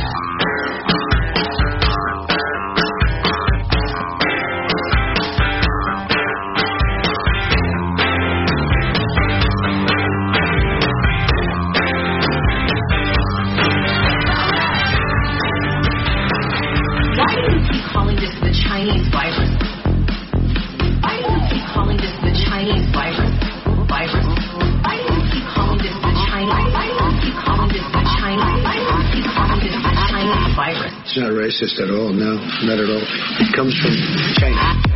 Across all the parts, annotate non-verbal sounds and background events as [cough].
Thank you. Racist at all. No, not at all. It comes from China. China.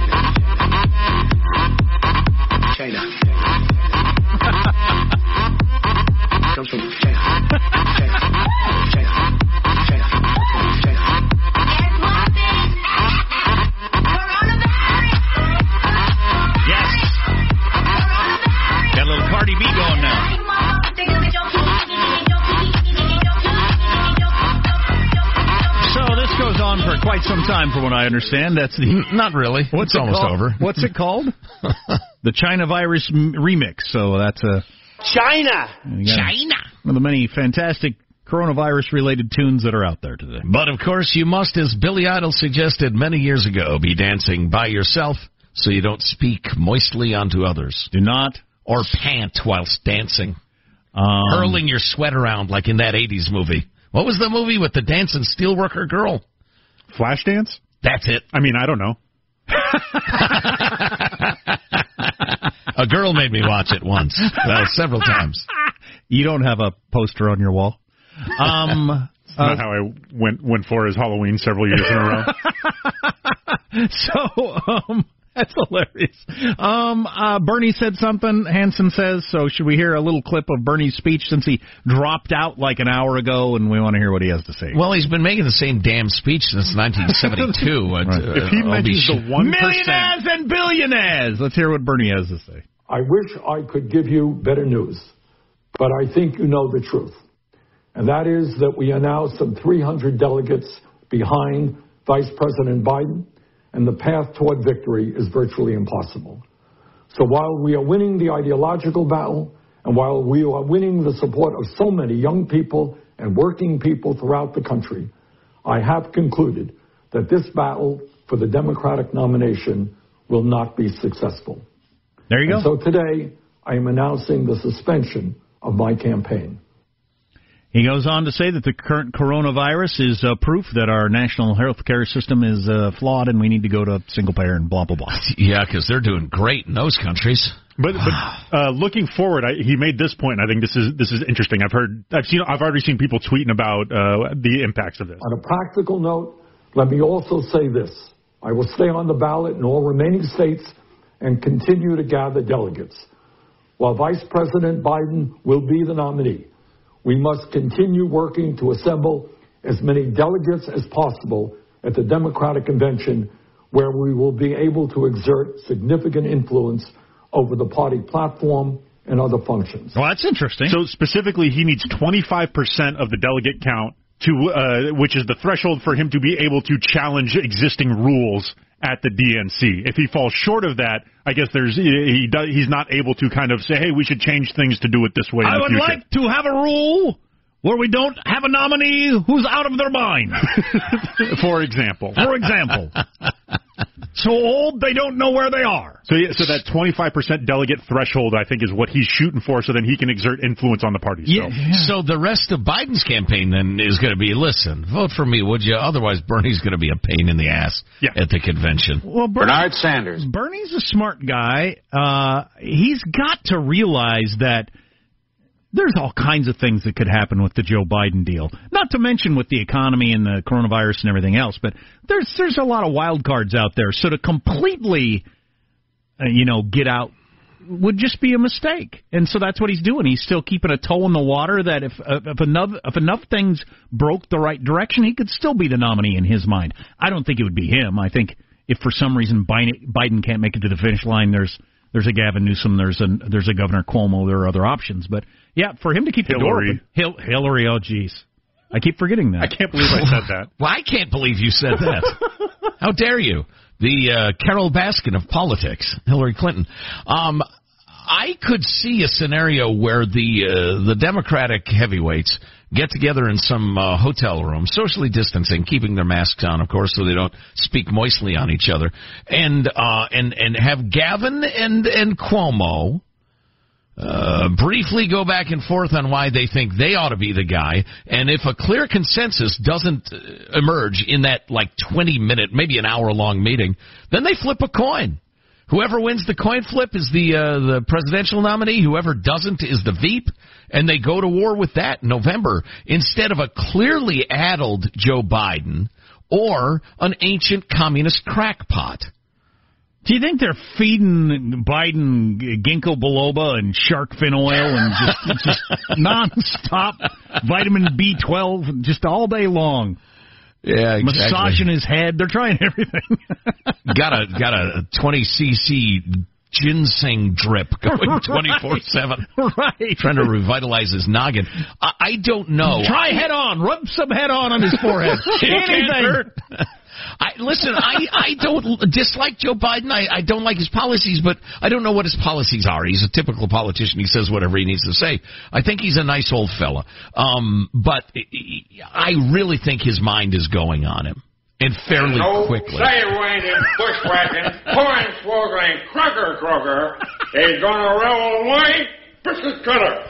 For time, from what I understand. That's the not really. What's it's almost called? over. What's it called? [laughs] the China virus m- remix. So that's a China. China. One of the many fantastic coronavirus-related tunes that are out there today. But of course, you must, as Billy Idol suggested many years ago, be dancing by yourself so you don't speak moistly onto others. Do not. Or pant whilst dancing. Um, Hurling your sweat around like in that 80s movie. What was the movie with the dancing steelworker girl? Flashdance? That's it. I mean, I don't know. [laughs] A girl made me watch it once, well, several times. You don't have a poster on your wall. Um, [laughs] It's not how I went went for his Halloween several years in a row. [laughs] so um, [laughs] that's hilarious. Um, uh, Bernie said something. Hanson says so. Should we hear a little clip of Bernie's speech since he dropped out like an hour ago, and we want to hear what he has to say? Well, he's been making the same damn speech since [laughs] 1972. Right. Uh, If he I'll be mentions sh- the one Millionaires and billionaires. Let's hear what Bernie has to say. I wish I could give you better news, but I think you know the truth. And that is that we are now some 300 delegates behind Vice President Biden, and the path toward victory is virtually impossible. So while we are winning the ideological battle, and while we are winning the support of so many young people and working people throughout the country, I have concluded that this battle for the Democratic nomination will not be successful. There you go. So today, I am announcing the suspension of my campaign. He goes on to say that the current coronavirus is uh, proof that our national health care system is uh, flawed and we need to go to single payer and blah blah blah. [laughs] Yeah, because they're doing great in those countries. But but [sighs] uh, looking forward, I, he made this point. I think this is this is interesting. I've heard, I've seen, I've already seen people tweeting about uh, the impacts of this. On a practical note, let me also say this: I will stay on the ballot in all remaining states and continue to gather delegates. While Vice President Biden will be the nominee, we must continue working to assemble as many delegates as possible at the Democratic convention, where we will be able to exert significant influence over the party platform and other functions. Well, that's interesting. So specifically, he needs 25% of the delegate count to, uh, which is the threshold for him to be able to challenge existing rules at the DNC. If he falls short of that, I guess there's he does, he's not able to kind of say, "Hey, we should change things to do it this way." I would future. like to have a rule where we don't have a nominee who's out of their mind. [laughs] for example. For example. [laughs] [laughs] so old they don't know where they are. So, yeah, so that 25% delegate threshold, I think, is what he's shooting for, so then he can exert influence on the party. Yeah. So. So the rest of Biden's campaign then is going to be, listen, vote for me, would you? Otherwise, Bernie's going to be a pain in the ass Yeah. at the convention. Well, Bernie, Bernard Sanders. Bernie's a smart guy. Uh, he's got to realize that there's all kinds of things that could happen with the Joe Biden deal. Not to mention with the economy and the coronavirus and everything else, but there's there's a lot of wild cards out there. So to completely, uh, you know, get out would just be a mistake. And so that's what he's doing. He's still keeping a toe in the water. That if uh, if enough if enough things broke the right direction, he could still be the nominee in his mind. I don't think it would be him. I think if for some reason Biden, Biden can't make it to the finish line, there's there's a Gavin Newsom, there's a there's a Governor Cuomo, there are other options. But yeah, for him to keep the door Hillary. open, Hil- Hillary, oh jeez, I keep forgetting that. I can't believe I said that. [laughs] Well, I can't believe you said that. [laughs] How dare you? The uh, Carole Baskin of politics, Hillary Clinton. Um, I could see a scenario where the uh, the Democratic heavyweights get together in some uh, hotel room, socially distancing, keeping their masks on, of course, so they don't speak moistly on each other, and uh, and and have Gavin and and Cuomo uh, briefly go back and forth on why they think they ought to be the guy, and if a clear consensus doesn't uh, emerge in that like 20 minute, maybe an hour long meeting, then they flip a coin. Whoever wins the coin flip is the uh, the presidential nominee. Whoever doesn't is the Veep, and they go to war with that in November instead of a clearly addled Joe Biden or an ancient communist crackpot. Do you think they're feeding Biden ginkgo biloba and shark fin oil and just, [laughs] just nonstop vitamin B12 just all day long? Yeah, Massaging his head. They're trying [laughs] everything. got a got a 20 cc ginseng drip [laughs] going 24 seven. right. Trying to revitalize his noggin. I, I don't know. Try head on. Rub some head on on his forehead. [laughs] Anything. I listen. I I don't dislike Joe Biden. I I don't like his policies, but I don't know what his policies are. He's a typical politician. He says whatever he needs to say. I think he's a nice old fella. Um, but I really think his mind is going on him, and fairly no quickly. sidewinding, bushwhacking, hornswoggling, crocker crocker is gonna roll away biscuit cutter.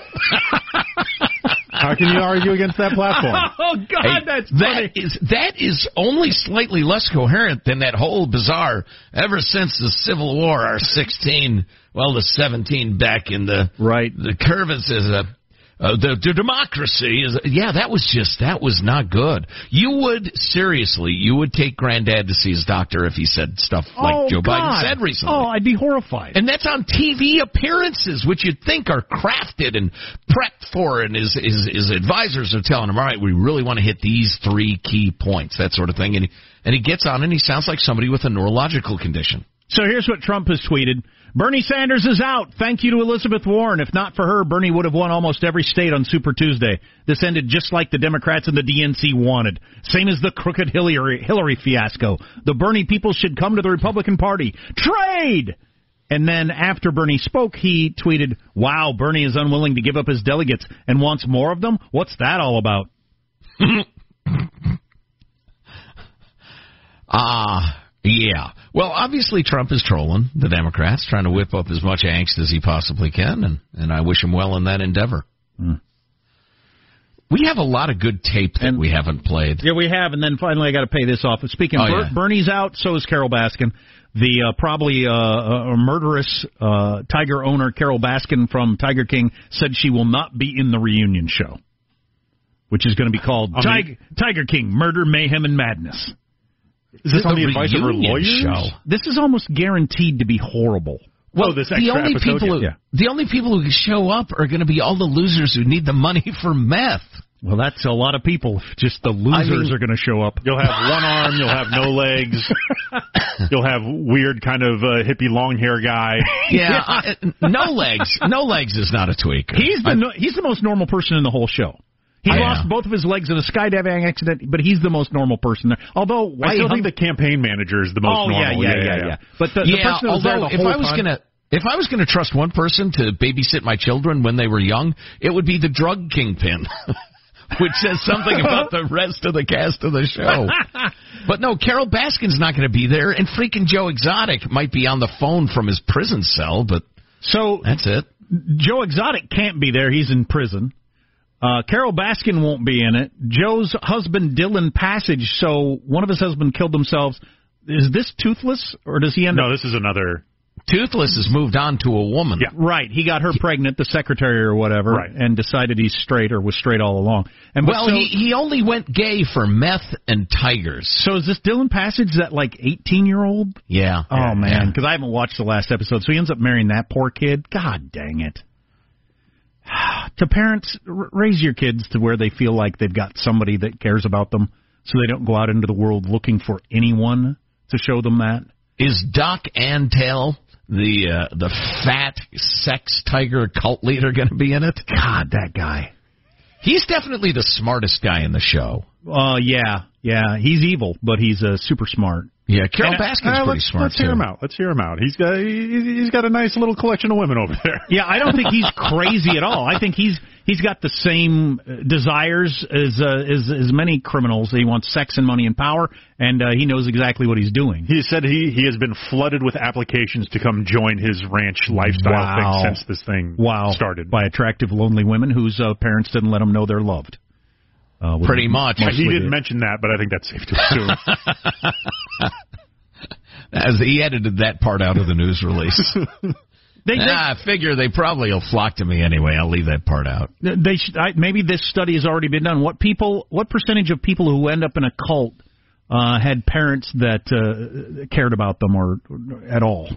How can you argue against that platform? [laughs] Oh God, Hey, that's funny. that is that is only slightly less coherent than that whole bizarre. Ever since the Civil War, our sixteen, well, the seventeen back in the Right. the curve is a. Uh, the, the democracy is yeah that was just that was not good you would seriously you would take granddad to see his doctor if he said stuff like oh, joe God. biden said recently Oh, I'd be horrified. and that's on TV appearances, which you'd think are crafted and prepped for, and his, his, his advisors are telling him, all right, we really want to hit these three key points, that sort of thing. And he, and he gets on and he sounds like somebody with a neurological condition. So here's what Trump has tweeted. Bernie Sanders is out. Thank you to Elizabeth Warren. If not for her, Bernie would have won almost every state on Super Tuesday. This ended just like the Democrats and the DNC wanted. Same as the crooked Hillary, Hillary fiasco. The Bernie people should come to the Republican Party. Trade! And then after Bernie spoke, he tweeted, Wow, Bernie is unwilling to give up his delegates and wants more of them? What's that all about? [laughs] Ah, yeah. Well, obviously Trump is trolling the Democrats, trying to whip up as much angst as he possibly can, and and I wish him well in that endeavor. Hmm. We have a lot of good tape that we haven't played. Yeah, we have, and then finally I got to pay this off. Speaking, Oh, Ber- yeah. Bernie's out, so is Carole Baskin. The uh, probably uh, uh, murderous uh, Tiger owner Carole Baskin from Tiger King said she will not be in the reunion show, which is going to be called Tiger, Tiger King: Murder, Mayhem, and Madness. Is this on the advice of her lawyers? This is almost guaranteed to be horrible. Well, this the only episode, people who, yeah. the only people who show up are going to be all the losers who need the money for meth. Well, that's a lot of people. Just the losers mean- are going to show up. You'll have one arm, you'll have no [laughs] legs, you'll have weird kind of uh, hippie long hair guy. [laughs] Yeah, I, no legs. No legs is not a tweak. He's the no, he's the most normal person in the whole show. He Yeah. lost both of his legs in a skydiving accident, but he's the most normal person there. Although, why I still hung- think the campaign manager is the most oh yeah, normal. yeah, yeah, yeah, But the, the person that was there although the if whole I was time- gonna if I was gonna trust one person to babysit my children when they were young, it would be the drug kingpin. [laughs] Which says something about the rest of the cast of the show. [laughs] But no, Carole Baskin's not going to be there, and freaking Joe Exotic might be on the phone from his prison cell, but so that's it. Joe Exotic can't be there; he's in prison. Uh, Carole Baskin won't be in it. Joe's husband Dillon Passage. So one of his husbands killed themselves. Is this toothless, or does he end No, up? this is another. Toothless has moved on to a woman. Yeah. Right, he got her pregnant, the secretary or whatever, Right. and decided he's straight or was straight all along. And Well, so, he he only went gay for meth and tigers. so is this Dillon Passage that like eighteen year old? Yeah. Oh man, Yeah. because I haven't watched the last episode, so he ends up marrying that poor kid. God dang it! To parents, r- raise your kids to where they feel like they've got somebody that cares about them, so they don't go out into the world looking for anyone to show them that. Is Doc Antle the uh, the fat sex tiger cult leader going to be in it? God, that guy. He's definitely the smartest guy in the show. Uh, yeah, yeah, he's evil, but he's uh, super smart. Yeah, Carol And, Baskin's uh, pretty let's, smart Let's too. hear him out. Let's hear him out. He's got he, he's got a nice little collection of women over there. Yeah, I don't think he's [laughs] crazy at all. I think he's he's got the same uh, desires as uh, as as many criminals. He wants sex and money and power, and uh, he knows exactly what he's doing. He said he he has been flooded with applications to come join his ranch lifestyle Wow. thing since this thing Wow, started. by attractive, lonely women whose uh, parents didn't let them know they're loved. Uh, Pretty much. Well, he didn't the- mention that, but I think that's safe to assume. [laughs] As he edited that part out of the news release. [laughs] They, they, ah, I figure they probably will flock to me anyway. I'll leave that part out. they should, I, maybe this study has already been done. What people, what percentage of people who end up in a cult uh, had parents that uh, cared about them or, or at all?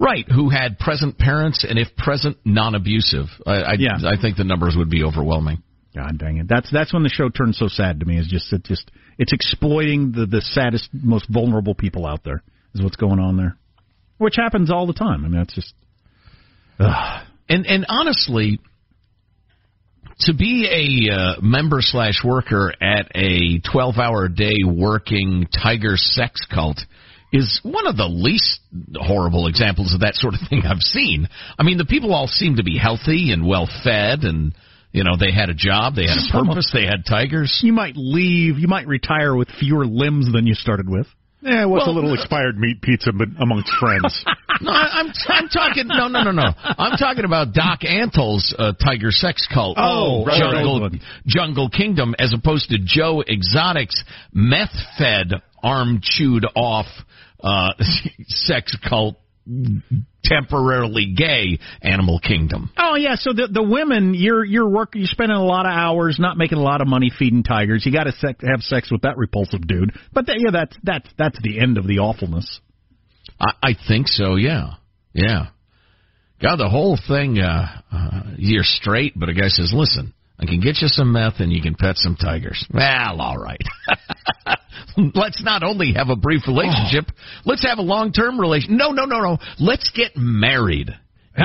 Right, who had present parents and if present, non-abusive. I, I, Yeah. I think the numbers would be overwhelming. God dang it! That's that's when the show turns so sad to me. Is just it just it's exploiting the the saddest, most vulnerable people out there. Is what's going on there, which happens all the time. I mean, that's just. Ugh. And and honestly, to be a uh, member slash worker at a twelve hour day working tiger sex cult is one of the least horrible examples of that sort of thing I've seen. I mean, the people all seem to be healthy and well fed, and you know they had a job, they had a Some of- purpose, they had tigers. You might leave. You might retire with fewer limbs than you started with. yeah, what's Well, a little expired meat pizza but amongst friends? [laughs] No, I- I'm I'm talking no no no no. I'm talking about Doc Antle's uh, Tiger Sex Cult. Oh, right, Jungle right. Jungle Kingdom, as opposed to Joe Exotic's meth fed, arm chewed off uh, [laughs] sex cult, temporarily gay Animal Kingdom. Oh yeah, so the the women you're you're working you're spending a lot of hours not making a lot of money feeding tigers. You got to sec- have sex with that repulsive dude. But that, yeah, that's that's that's the end of the awfulness. I, I think so. Yeah, yeah. God, the whole thing. Uh, uh, you're straight, but a guy says, "Listen, I can get you some meth and you can pet some tigers." Well, all right. [laughs] [laughs] let's not only have a brief relationship. [sighs] Let's have a long-term relation. No, no, no, no. Let's get married.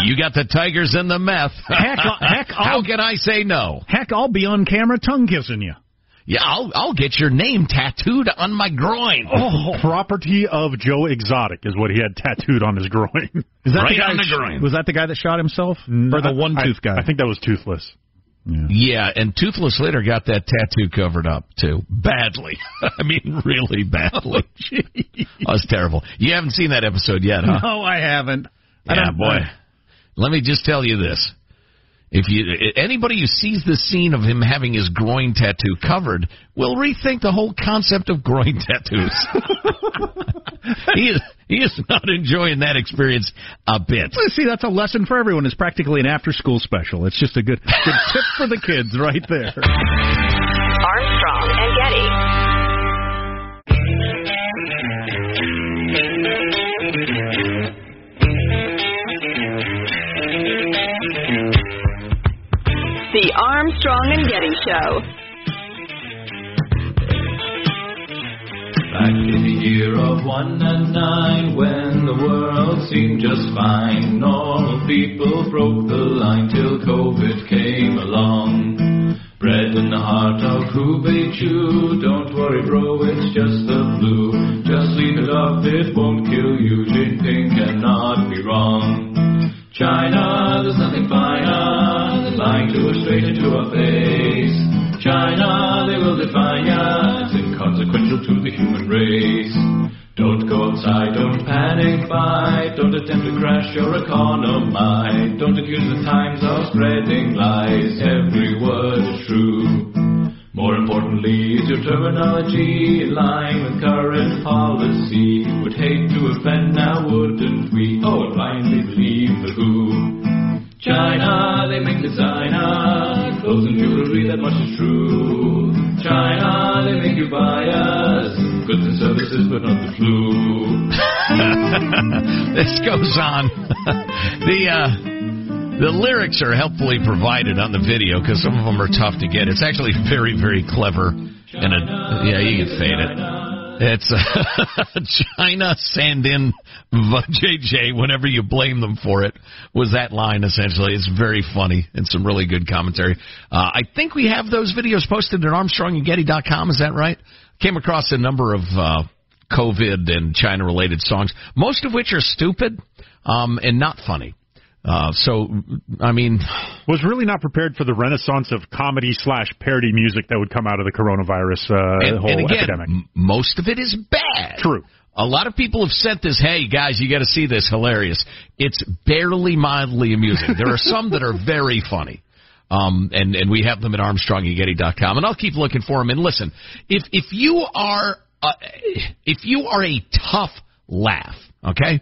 You got the tigers and the meth. [laughs] Heck, uh, heck, How I'll- can I say no? Heck, I'll be on camera tongue kissing you. Yeah, I'll I'll get your name tattooed on my groin. Oh, Property of Joe Exotic is what he had tattooed on his groin. is that Right the guy on the groin. Was that the guy that shot himself, or the one tooth guy? I think that was Toothless. Yeah. and Toothless later got that tattoo covered up too, badly. [laughs] I mean, really badly. [laughs] Oh, it's terrible. You haven't seen that episode yet, huh? No, I haven't. I Yeah, boy. Let me just tell you this: if you anybody who sees the scene of him having his groin tattoo covered will rethink the whole concept of groin [laughs] tattoos. [laughs] he is he is not enjoying that experience a bit. Well, See, that's a lesson for everyone. It's practically an after-school special. It's just a good, good tip for the kids right there. The Armstrong and Getty Show. Back in the year of one and nine, when the world seemed just fine, normal people broke the line till COVID came along. Bred in the heart of Hubei Chu, don't worry bro, it's just the flu. Just leave it up, it won't kill you, Jinping cannot be wrong. China, straight into our face. China, they will define ya. It's inconsequential to the human race. Don't go outside, don't panic buy, don't attempt to crash your economy. Don't accuse the times of spreading lies, every word is true. More importantly, is your terminology in line with current policy? Would hate to offend now, wouldn't we? Oh, blindly believe the who. China, they make designer clothes and jewelry, that much is true. China, they make you buy us goods and services, but not the flu. [laughs] this goes on. [laughs] the uh, the lyrics are helpfully provided on the video because some of them are tough to get. It's actually very very clever. And yeah, you can fade it. It's uh, [laughs] China send in JJ whenever you blame them for it was that line essentially. It's very funny and some really good commentary. Uh, I think we have those videos posted at ArmstrongandGetty.com. Is that right? Came across a number of uh, COVID and China related songs, most of which are stupid um, and not funny. Uh, so, I mean, was really not prepared for the renaissance of comedy slash parody music that would come out of the coronavirus uh, and, whole and again, epidemic. m- most of it is bad. True. A lot of people have sent this, hey guys, you got to see this, hilarious. It's barely mildly amusing. There are some that are very funny. Um, and, and we have them at ArmstrongandGetty.com, and I'll keep looking for them. And listen, if if you are uh, if you are a tough laugh, okay,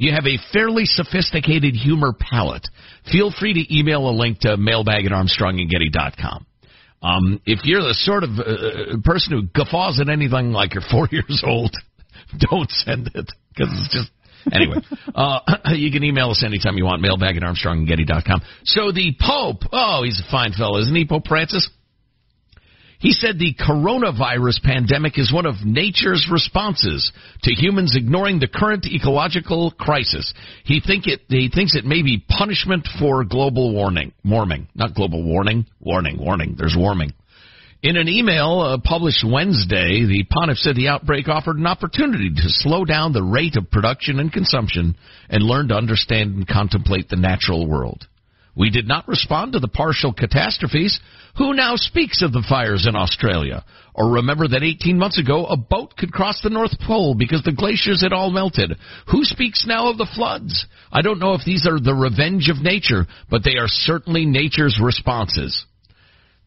you have a fairly sophisticated humor palate. Feel free to email a link to mailbag at ArmstrongandGetty.com. Um, if you're the sort of uh, person who guffaws at anything like you're four [laughs] years old, [laughs] don't send it because it's just. Anyway, uh, [clears throat] you can email us anytime you want. Mailbag at ArmstrongandGetty.com. So the Pope, oh, he's a fine fellow, isn't he, Pope Francis? He said the coronavirus pandemic is one of nature's responses to humans ignoring the current ecological crisis. He think it he thinks it may be punishment for global warming. Warming, not global warning. Warning, warning. There's warming. In an email uh, published Wednesday, the pontiff said the outbreak offered an opportunity to slow down the rate of production and consumption and learn to understand and contemplate the natural world. We did not respond to the partial catastrophes. Who now speaks of the fires in Australia? Or remember that 18 months ago a boat could cross the North Pole because the glaciers had all melted? Who speaks now of the floods? I don't know if these are the revenge of nature, but they are certainly nature's responses.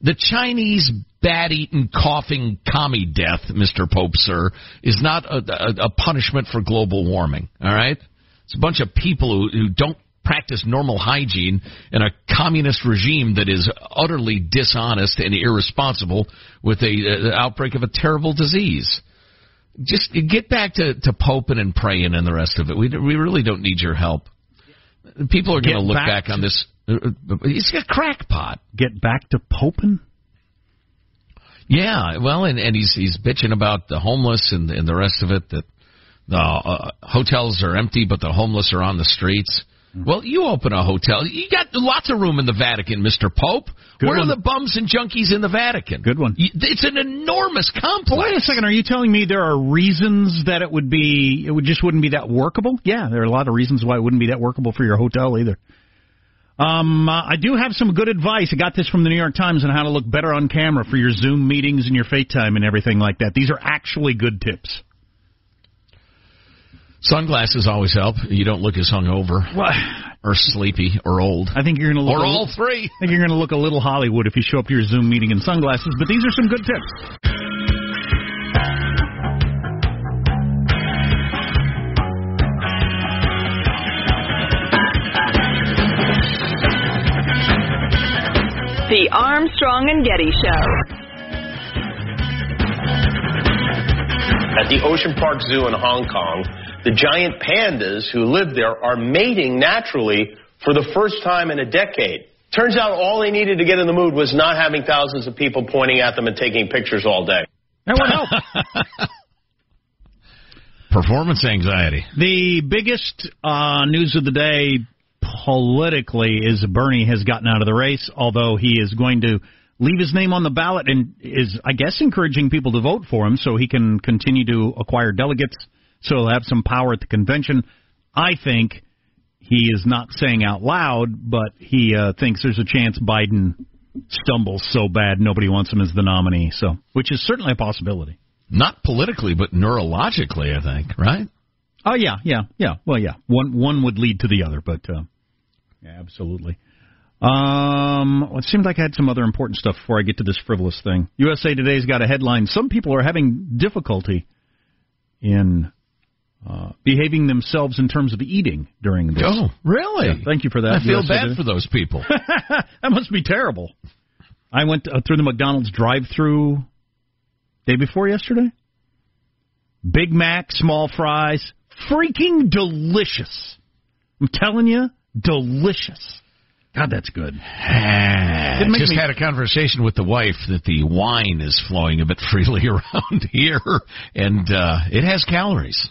The Chinese bat-eaten, coughing commie death, Mr. Pope, sir, is not a, a, a punishment for global warming. All right, it's a bunch of people who, who don't practice normal hygiene in a communist regime that is utterly dishonest and irresponsible with a, uh outbreak of a terrible disease. Just get back to, to poping and praying and the rest of it. We we really don't need your help. People are going to look back back on this. Uh, uh, he's a crackpot. Get back to poping. Yeah, well, and, and he's he's bitching about the homeless and and the rest of it. That the uh, hotels are empty, but the homeless are on the streets. Well, you open a hotel. You got lots of room in the Vatican, Mister Pope. Good Where one. are the bums and junkies in the Vatican? Good one. It's an enormous complex. Wait a second. Are you telling me there are reasons that it would be, it would just wouldn't be that workable? Yeah, there are a lot of reasons why it wouldn't be that workable for your hotel either. Um, uh, I do have some good advice. I got this from the New York Times on how to look better on camera for your Zoom meetings and your FaceTime and everything like that. These are actually good tips. Sunglasses always help. You don't look as hungover or sleepy or old. I think you're going to look Or all little- three. I think you're going to look a little Hollywood if you show up to your Zoom meeting in sunglasses. But these are some good tips. The Armstrong and Getty Show. At the Ocean Park Zoo in Hong Kong, the giant pandas who live there are mating naturally for the first time in a decade. Turns out all they needed to get in the mood was not having thousands of people pointing at them and taking pictures all day. That would help. Performance anxiety. The biggest uh, news of the day politically is Bernie has gotten out of the race, although he is going to leave his name on the ballot and is, I guess, encouraging people to vote for him so he can continue to acquire delegates, so he'll have some power at the convention. I think he is not saying out loud, but he uh, thinks there's a chance Biden stumbles so bad nobody wants him as the nominee. So, which is certainly a possibility. Not politically, but neurologically, I think, right? Oh yeah, yeah, yeah. Well, yeah. One one would lead to the other, but uh, yeah, absolutely. Um, well, it seemed like I had some other important stuff before I get to this frivolous thing. USA Today's got a headline: Some people are having difficulty in uh, behaving themselves in terms of eating during this. Oh, really? Yeah, thank you for that. I feel USA bad Today. for those people. [laughs] that must be terrible. I went uh, through the McDonald's drive-through day before yesterday. Big Mac, small fries, freaking delicious. I'm telling you, delicious. God, that's good. I just me- had a conversation with the wife that the wine is flowing a bit [laughs] freely around here, and uh, it has calories.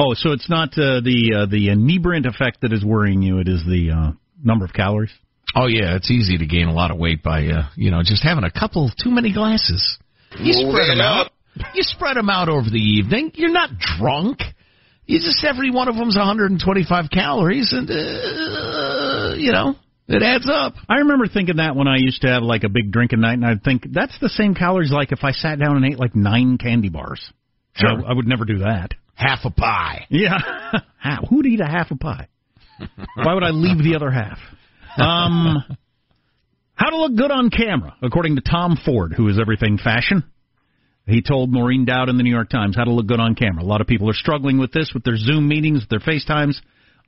Oh, so it's not uh, the uh, the inebriant effect that is worrying you. It is the uh, number of calories. Oh yeah, it's easy to gain a lot of weight by uh, you know just having a couple too many glasses. You Move spread them out. up. You spread them out over the evening. You're not drunk. You just every one of them's 125 calories, and uh, you know it adds up. I remember thinking that when I used to have like a big drinking night, and I'd think that's the same calories like if I sat down and ate like nine candy bars. Sure. I, I would never do that. Half a pie. Yeah. [laughs] Who'd eat a half a pie? Why would I leave the other half? Um, how to look good on camera, according to Tom Ford, who is everything fashion. He told Maureen Dowd in the New York Times how to look good on camera. A lot of people are struggling with this, with their Zoom meetings, their FaceTimes.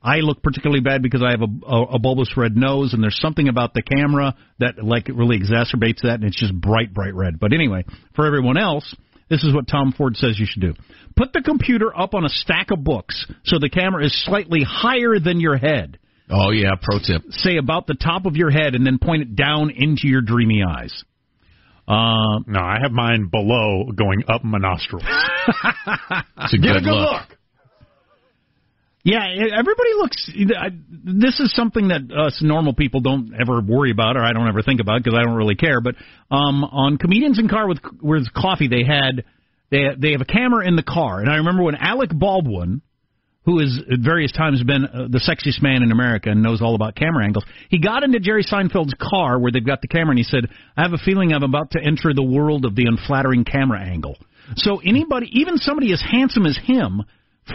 I look particularly bad because I have a, a, a bulbous red nose, and there's something about the camera that like really exacerbates that, and it's just bright, bright red. But anyway, for everyone else, this is what Tom Ford says you should do: put the computer up on a stack of books so the camera is slightly higher than your head. Oh yeah, pro tip. Say about the top of your head, and then point it down into your dreamy eyes. Uh, no, I have mine below, going up my nostrils. [laughs] It's a Get a good look. look. Yeah, everybody looks. This is something that us normal people don't ever worry about, or I don't ever think about because I don't really care. But um, on comedians in car with with coffee, they had they they have a camera in the car, and I remember when Alec Baldwin, who has at various times been uh, the sexiest man in America and knows all about camera angles, he got into Jerry Seinfeld's car where they've got the camera, and he said, "I have a feeling I'm about to enter the world of the unflattering camera angle." So anybody, even somebody as handsome as him,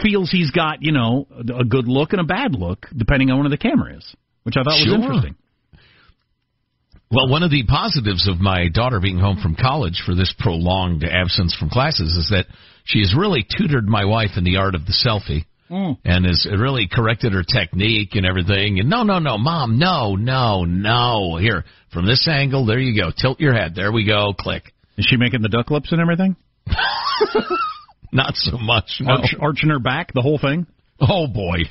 feels he's got you know a good look and a bad look depending on where the camera is, which I thought was Sure. interesting. Well, one of the positives of my daughter being home from college for this prolonged absence from classes is that she has really tutored my wife in the art of the selfie mm. and has really corrected her technique and everything. And no, no, no, mom, no, no, no. Here, from this angle, there you go. Tilt your head. There we go. Click. Is she making the duck lips and everything? [laughs] Not so much. No. Arch, arching her back, the whole thing. Oh boy.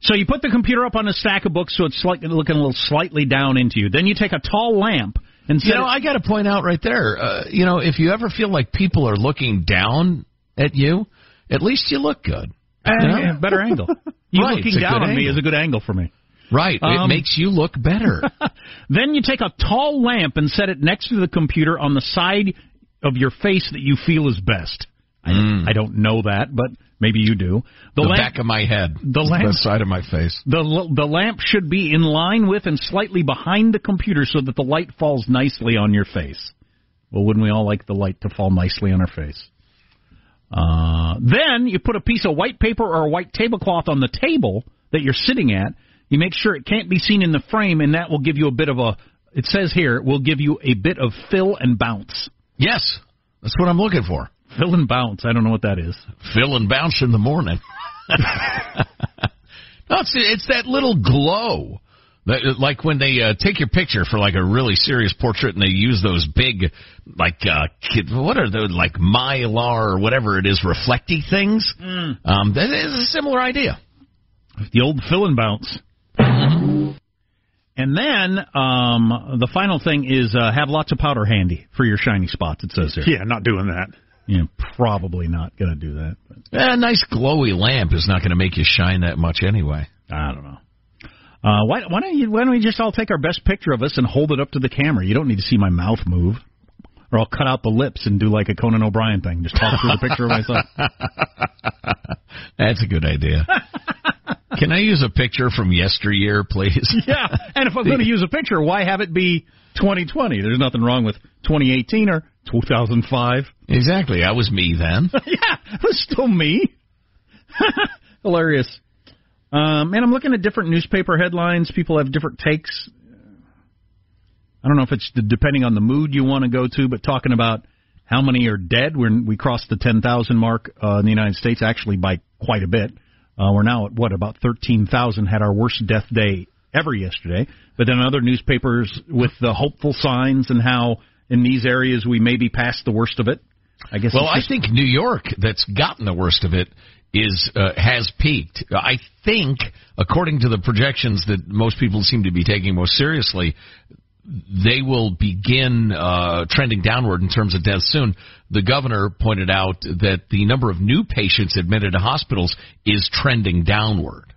So you put the computer up on a stack of books so it's slightly looking a little slightly down into you. Then you take a tall lamp and set You know, I got to point out right there. Uh, you know, if you ever feel like people are looking down at you, at least you look good. You know? yeah, better angle. [laughs] You Right, looking down good on me is a good angle for me. Right. it Um, makes you look better. [laughs] Then you take a tall lamp and set it next to the computer on the side of your face that you feel is best. I, I don't know that, but maybe you do. The, lamp, back of my head. the lamp- the side of my face. the the lamp should be in line with and slightly behind the computer so that the light falls nicely on your face. Well, wouldn't we all like the light to fall nicely on our face? Uh, then you put a piece of white paper or a white tablecloth on the table that you're sitting at. You make sure it can't be seen in the frame, and that will give you a bit of a. It says here, it will give you a bit of fill and bounce. Yes, that's what I'm looking for. Fill and bounce. I don't know what that is. Fill and bounce in the morning. [laughs] no, it's, it's that little glow. That- Like when they uh, take your picture for like a really serious portrait, and they use those big, like uh, kid, what are those like mylar or whatever it is, reflecty things. Um, that is a similar idea. The old fill and bounce. And then um, the final thing is uh, have lots of powder handy for your shiny spots. It says here. Yeah, not doing that. Yeah, probably not going to do that. But A nice glowy lamp is not going to make you shine that much anyway. I don't know. Uh, why, why don't you? Why don't we just all take our best picture of us and hold it up to the camera? You don't need to see my mouth move, or I'll cut out the lips and do like a Conan O'Brien thing. Just talk through the picture of myself. [laughs] That's a good idea. [laughs] Can I use a picture from yesteryear, please? [laughs] yeah, and if I'm going to use a picture, why have it be 2020? There's nothing wrong with 2018 or 2005. Exactly. I was me then. [laughs] yeah, it was still me. [laughs] Hilarious. Um, and I'm looking at different newspaper headlines. People have different takes. I don't know if it's d- depending on the mood you want to go to, but talking about how many are dead. When we crossed the 10,000 mark uh, in the United States, actually by quite a bit. Uh, we're now at what about 13,000? Had our worst death day ever yesterday. But then other newspapers with the hopeful signs and how in these areas we may be past the worst of it. I guess. Well, I think New York, that's gotten the worst of it, is uh, has peaked. I think, according to the projections that most people seem to be taking most seriously, they will begin uh, trending downward in terms of deaths soon. The governor pointed out that the number of new patients admitted to hospitals is trending downward.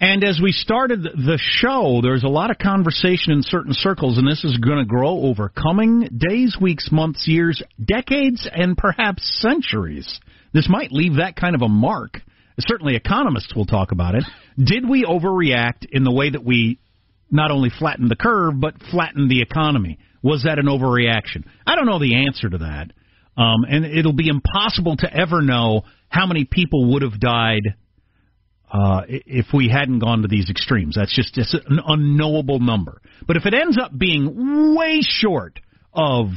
And as we started the show, there's a lot of conversation in certain circles, and this is going to grow over coming days, weeks, months, years, decades, and perhaps centuries. This might leave that kind of a mark. Certainly, economists will talk about it. Did we overreact in the way that we not only flattened the curve, but flattened the economy? Was that an overreaction? I don't know the answer to that. Um, and it'll be impossible to ever know how many people would have died uh, if we hadn't gone to these extremes. That's just it's an unknowable number. But if it ends up being way short of,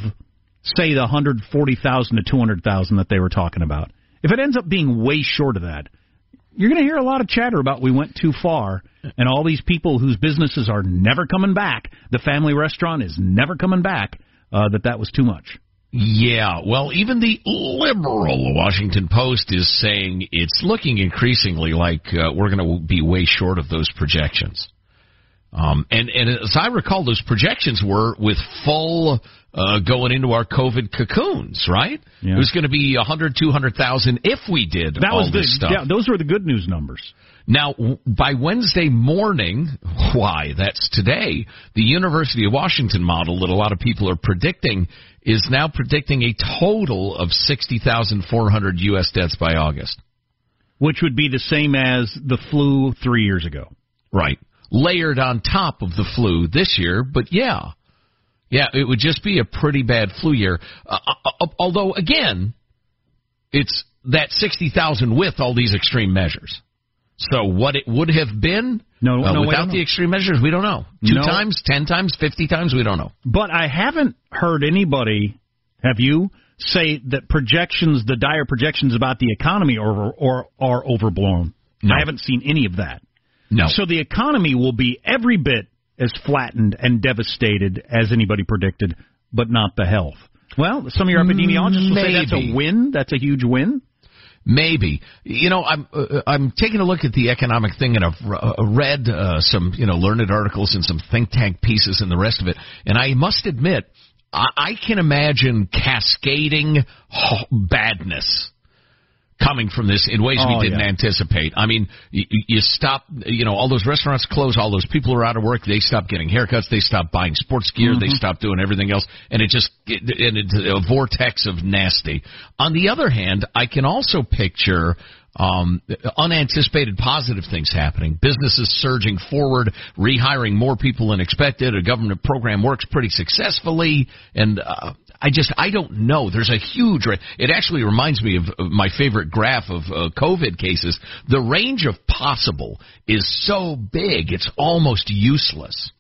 say, the 140,000 to 200,000 that they were talking about, if it ends up being way short of that, you're going to hear a lot of chatter about we went too far, and all these people whose businesses are never coming back, the family restaurant is never coming back, uh, that that was too much. Yeah, well, even the liberal Washington Post is saying it's looking increasingly like uh, we're going to be way short of those projections. Um, and, and as I recall, those projections were with full uh, going into our COVID cocoons, right? Yeah. It was going to be 100, 200,000 if we did That all was the this stuff. yeah. Those were the good news numbers. Now, by Wednesday morning, [laughs] why, that's today, the University of Washington model that a lot of people are predicting is now predicting a total of 60,400 U.S. deaths by August. which would be the same as the flu three years ago. Right. Layered on top of the flu this year, but yeah. Yeah, it would just be a pretty bad flu year. Uh, uh, although, again, it's that 60,000 with all these extreme measures. So what it would have been No, uh, no, without the extreme measures, we don't know. Two No. times, ten times, fifty times, we don't know. But I haven't heard anybody, have you, say that projections, the dire projections about the economy are, or are overblown. No. I haven't seen any of that. No. So the economy will be every bit as flattened and devastated as anybody predicted, but not the health. Well, some of your epidemiologists will say that's a win. That's a huge win. Maybe you know I'm uh, I'm taking a look at the economic thing and I've uh, read uh, some you know learned articles and some think tank pieces and the rest of it and I must admit I, I can imagine cascading h- badness coming from this in ways Oh, we didn't yeah. anticipate. I mean, you, you stop, you know, all those restaurants close, all those people are out of work, they stop getting haircuts, they stop buying sports gear, they Mhm. stop doing everything else, and it just, it, and it's a vortex of nasty. On the other hand, I can also picture um, unanticipated positive things happening. Businesses surging forward, rehiring more people than expected. A government program works pretty successfully, and uh, I just I don't know. There's a huge. It actually reminds me of, my favorite graph of uh, COVID cases. The range of possible is so big, it's almost useless.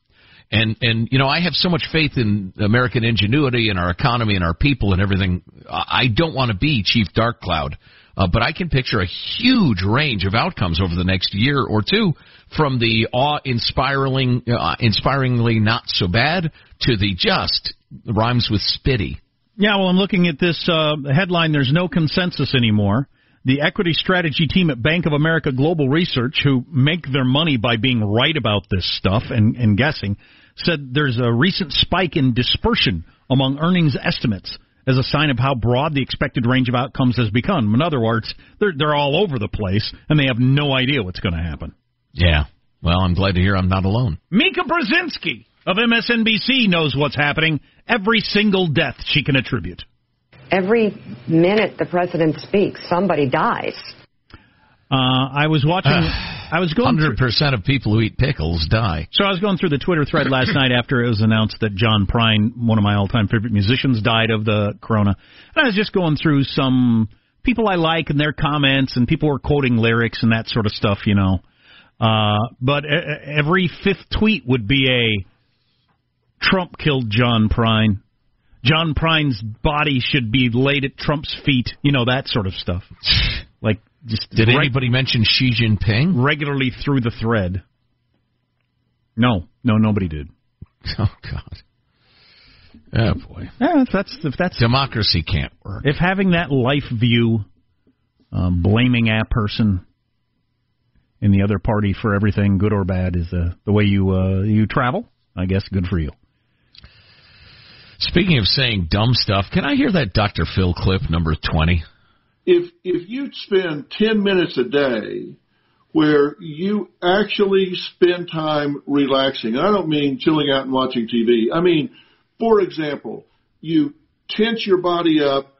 And and you know I have so much faith in American ingenuity and our economy and our people and everything. I don't want to be Chief Dark Cloud, uh, but I can picture a huge range of outcomes over the next year or two, from the awe-inspiring, uh, inspiringly not so bad to the just rhymes with spitty. Yeah, well, I'm looking at this uh, headline. There's no consensus anymore. The equity strategy team at Bank of America Global Research, who make their money by being right about this stuff and, and guessing, said there's a recent spike in dispersion among earnings estimates as a sign of how broad the expected range of outcomes has become. In other words, they're they're all over the place and they have no idea what's going to happen. Yeah. Well, I'm glad to hear I'm not alone. Mika Brzezinski of MSNBC knows what's happening. Every single death she can attribute. Every minute the president speaks, somebody dies. Uh, I was watching. [sighs] I was going. Hundred percent of people who eat pickles die. So I was going through the Twitter thread last [laughs] night after it was announced that John Prine, one of my all-time favorite musicians, died of the corona. And I was just going through some people I like and their comments, and people were quoting lyrics and that sort of stuff, you know. Uh, but every fifth tweet would be a Trump killed John Prine. John Prine's body should be laid at Trump's feet, you know that sort of stuff. [sighs] Like just Did reg- anybody mention Xi Jinping? regularly through the thread? No, no, nobody did. [laughs] Oh God. Oh boy. Yeah, if that's if that's Democracy can't work. if having that life view, um, blaming a person in the other party for everything, good or bad, is uh, the way you uh, you travel. I guess good for you. Speaking of saying dumb stuff, can I hear that Dr. Phil clip number twenty? if if you spend 10 minutes a day where you actually spend time relaxing, and I don't mean chilling out and watching TV. I mean, for example, you tense your body up,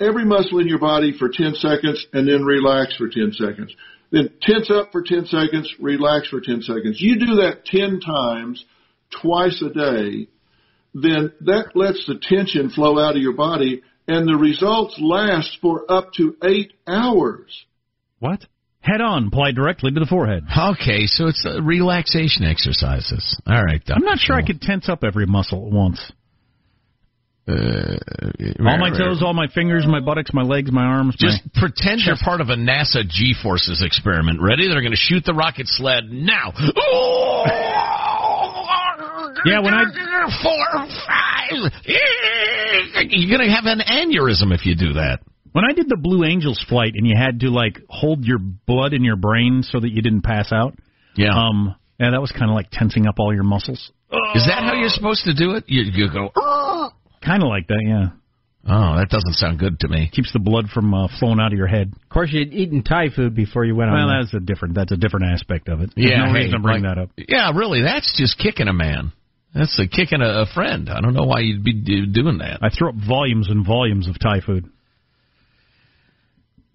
every muscle in your body for 10 seconds, and then relax for 10 seconds. Then tense up for 10 seconds, relax for 10 seconds. You do that 10 times, twice a day, then that lets the tension flow out of your body and the results last for up to eight hours. What? Head on, apply directly to the forehead. Okay, so it's uh, relaxation exercises. All right, Dr. I'm not sure I Phil. could tense up every muscle at once. Uh, all my toes, all my fingers, my buttocks, my legs, my arms. Just my... pretend you're part of a NASA G-forces experiment. Ready? They're going to shoot the rocket sled now. Yeah, when I four, five, you're going to have an aneurysm if you do that. When I did the Blue Angels flight and you had to like hold your blood in your brain so that you didn't pass out. Yeah. Um. Yeah, that was kind of like tensing up all your muscles. Is that how you're supposed to do it? You, you go. Kind of like that, yeah. Oh, that doesn't sound good to me. Keeps the blood from uh, flowing out of your head. Of course, you'd eaten Thai food before you went on. Well, that's a different. That's a different aspect of it. There's Yeah, no hey, reason to bring like- that up. Yeah, really, that's just kicking a man. That's a kicking a, a friend. I don't know why you'd be do- doing that. I threw up volumes and volumes of Thai food.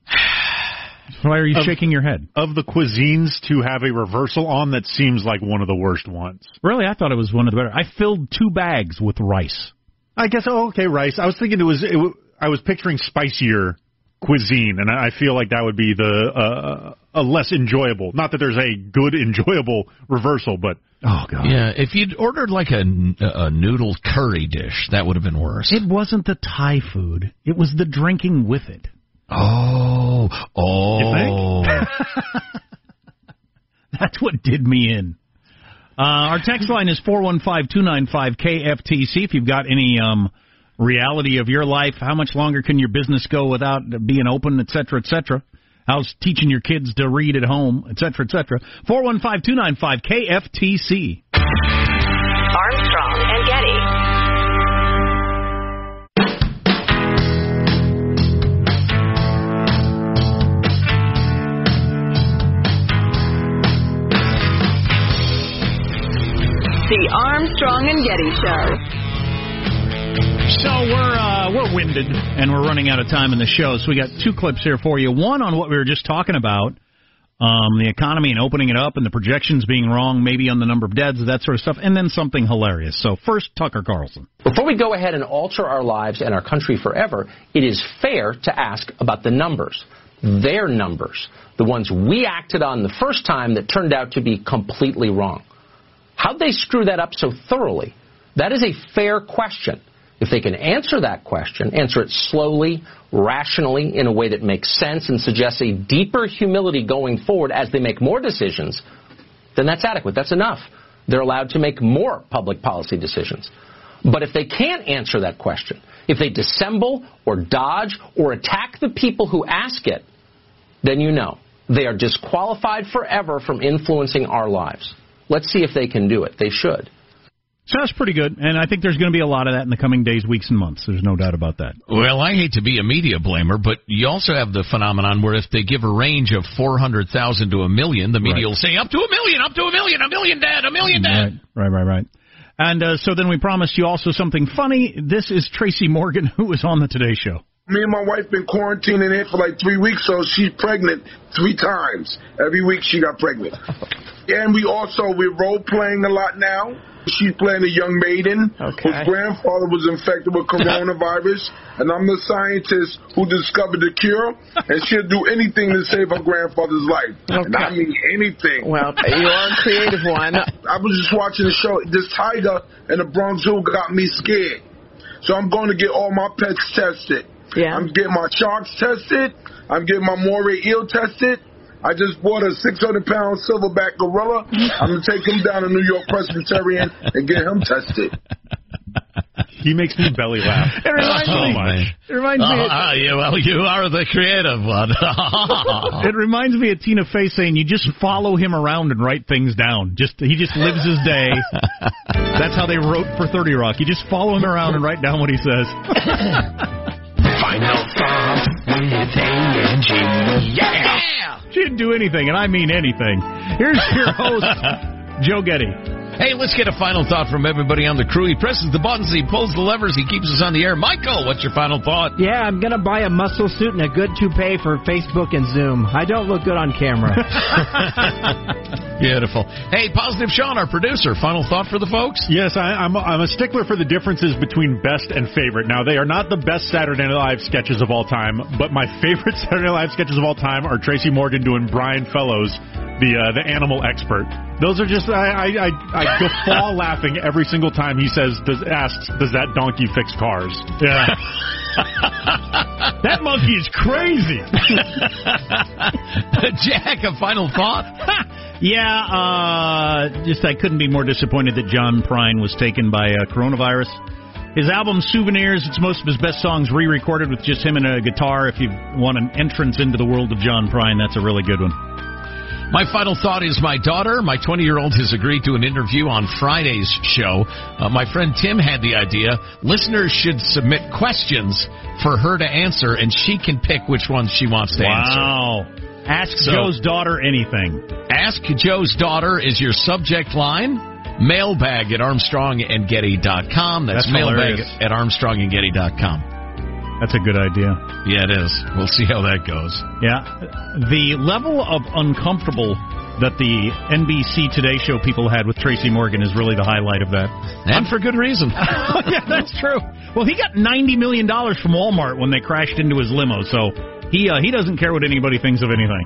[sighs] Why are you Of- shaking your head? Of the cuisines to have a reversal on, that seems like one of the worst ones. Really, I thought it was one of the better. I filled two bags with rice. I guess. Oh, okay, rice. I was thinking it was. It, wa- I was picturing spicier cuisine, and I I feel like that would be the uh, a less enjoyable. Not that there's a good [laughs] enjoyable reversal, but oh god, Yeah, if you'd ordered like a, a noodle curry dish, that would have been worse. It wasn't the Thai food. It was the drinking with it. Oh, oh. You think? [laughs] That's what did me in. Uh, our text line is 415-295-KFTC. If you've got any um, reality of your life. How much longer can your business go without being open, et cetera, et cetera? How's teaching your kids to read at home, et cetera, et cetera? 415 295 KFTC. Armstrong and Getty. The Armstrong and Getty Show. So we're uh, we're winded and we're running out of time in the show. So we got two clips here for you. One on what we were just talking about, um, the economy and opening it up, and the projections being wrong, maybe on the number of deaths, that sort of stuff, and then something hilarious. So first, Tucker Carlson. Before we go ahead and alter our lives and our country forever, it is fair to ask about the numbers. Their numbers. The ones we acted on the first time that turned out to be completely wrong. How'd they screw that up so thoroughly? That is a fair question. If they can answer that question, answer it slowly, rationally, in a way that makes sense and suggests a deeper humility going forward as they make more decisions, then that's adequate. That's enough. They're allowed to make more public policy decisions. But if they can't answer that question, if they dissemble or dodge or attack the people who ask it, then you know they are disqualified forever from influencing our lives. Let's see if they can do it. They should. So that's pretty good, and I think there's going to be a lot of that in the coming days, weeks, and months. There's no doubt about that. Well, I hate to be a media blamer, but you also have the phenomenon where if they give a range of 400,000 to a million, the media Right. will say up to a million, up to a million, a million dead, a million dead. Right, right, right, right. And uh, so then we promised you also something funny. This is Tracy Morgan, [laughs] who was on the Today Show. Me and my wife been quarantining here for like three weeks, so she's pregnant three times. Every week she got pregnant. [laughs] And we also we're role playing a lot now. She's playing a young maiden whose grandfather was infected with coronavirus, [laughs] and I'm the scientist who discovered the cure, and she'll do anything to save her grandfather's life. And I mean anything. Well, you are a creative one. [laughs] I was just watching the show. This tiger in the Bronx Zoo got me scared. So I'm going to get all my pets tested. Yeah. I'm getting my sharks tested. I'm getting my moray eel tested. I just bought a 600 pound silverback gorilla. I'm going to take him down to New York Presbyterian and get him tested. He makes me belly laugh. It reminds Oh, me. my. It reminds me. Oh, ah, you, well, you are the creative one. [laughs] It reminds me of Tina Fey saying, "You just follow him around and write things down. Just he just lives his day. [laughs] That's how they wrote for Thirty Rock. You just follow him around and write down what he says." [laughs] Final thought with A&G. Yeah! She didn't do anything, and I mean anything. Here's your host, [laughs] Joe Getty. Hey, let's get a final thought from everybody on the crew. He presses the buttons, he pulls the levers, he keeps us on the air. Michael, what's your final thought? Yeah, I'm gonna buy a muscle suit and a good toupee for Facebook and Zoom. I don't look good on camera. [laughs] [laughs] Beautiful. Hey, Positive Sean, our producer, final thought for the folks? Yes, I, I'm, I'm a stickler for the differences between best and favorite. Now, they are not the best Saturday Night Live sketches of all time, but my [laughs] favorite Saturday Night Live sketches of all time are Tracy Morgan doing Brian Fellows, the uh, the animal expert. Those are just I I, I, I [laughs] guffaw laughing every single time he says does asks does that donkey fix cars? [laughs] Yeah. [laughs] that monkey is crazy. [laughs] Jack, a final thought? [laughs] yeah, uh, just I couldn't be more disappointed that John Prine was taken by uh, coronavirus. His album Souvenirs, it's most of his best songs re-recorded with just him and a guitar. If you want an entrance into the world of John Prine, that's a really good one. My final thought is my daughter, my 20 year old, has agreed to an interview on Friday's show. Uh, my friend Tim had the idea. Listeners should submit questions for her to answer, and she can pick which ones she wants to answer. Wow. Ask So- Joe's daughter anything. Ask Joe's daughter is your subject line. Mailbag at ArmstrongandGetty.com. That's, That's mailbag hilarious. at ArmstrongandGetty.com. That's a good idea. Yeah, it is. We'll see how that goes. Yeah. The level of uncomfortable that the NBC Today Show people had with Tracy Morgan is really the highlight of that. And for good reason. [laughs] [laughs] yeah, that's true. Well, he got $90 million from Walmart when they crashed into his limo, so he, uh, he doesn't care what anybody thinks of anything.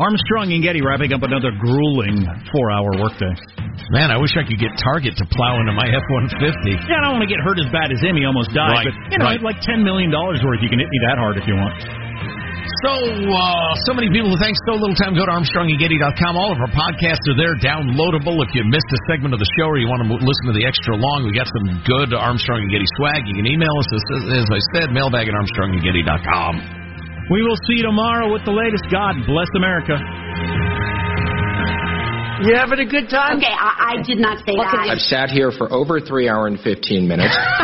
Armstrong and Getty wrapping up another grueling four-hour workday. Man, I wish I could get Target to plow into my F-150. Yeah, I don't want to get hurt as bad as him. He almost died. Right, but, you know, right. like $10 million worth, you can hit me that hard if you want. So, uh, so many people who thank so little time. Go to ArmstrongandGetty.com. All of our podcasts are there, downloadable. If you missed a segment of the show or you want to listen to the extra long, we got some good Armstrong and Getty swag. You can email us, as, as I said, mailbag at ArmstrongandGetty.com. We will see you tomorrow with the latest. God bless America. You having a good time? Okay, I, I did not say that. I've sat here for over three hour and 15 minutes. [laughs]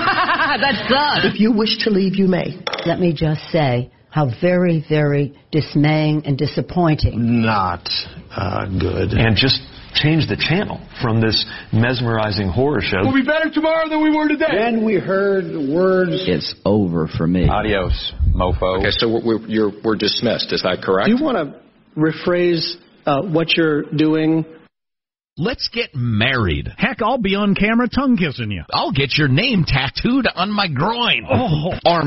That's good. If you wish to leave, you may. Let me just say how very, very dismaying and disappointing. Not uh, good. And just change the channel from this mesmerizing horror show. We'll be better tomorrow than we were today. Then we heard the words. It's over for me. Adios, mofo. Okay, so we're, you're, we're dismissed. Is that correct? Do you want to rephrase uh, what you're doing? Let's get married. Heck, I'll be on camera tongue kissing you. I'll get your name tattooed on my groin. Oh. Arm.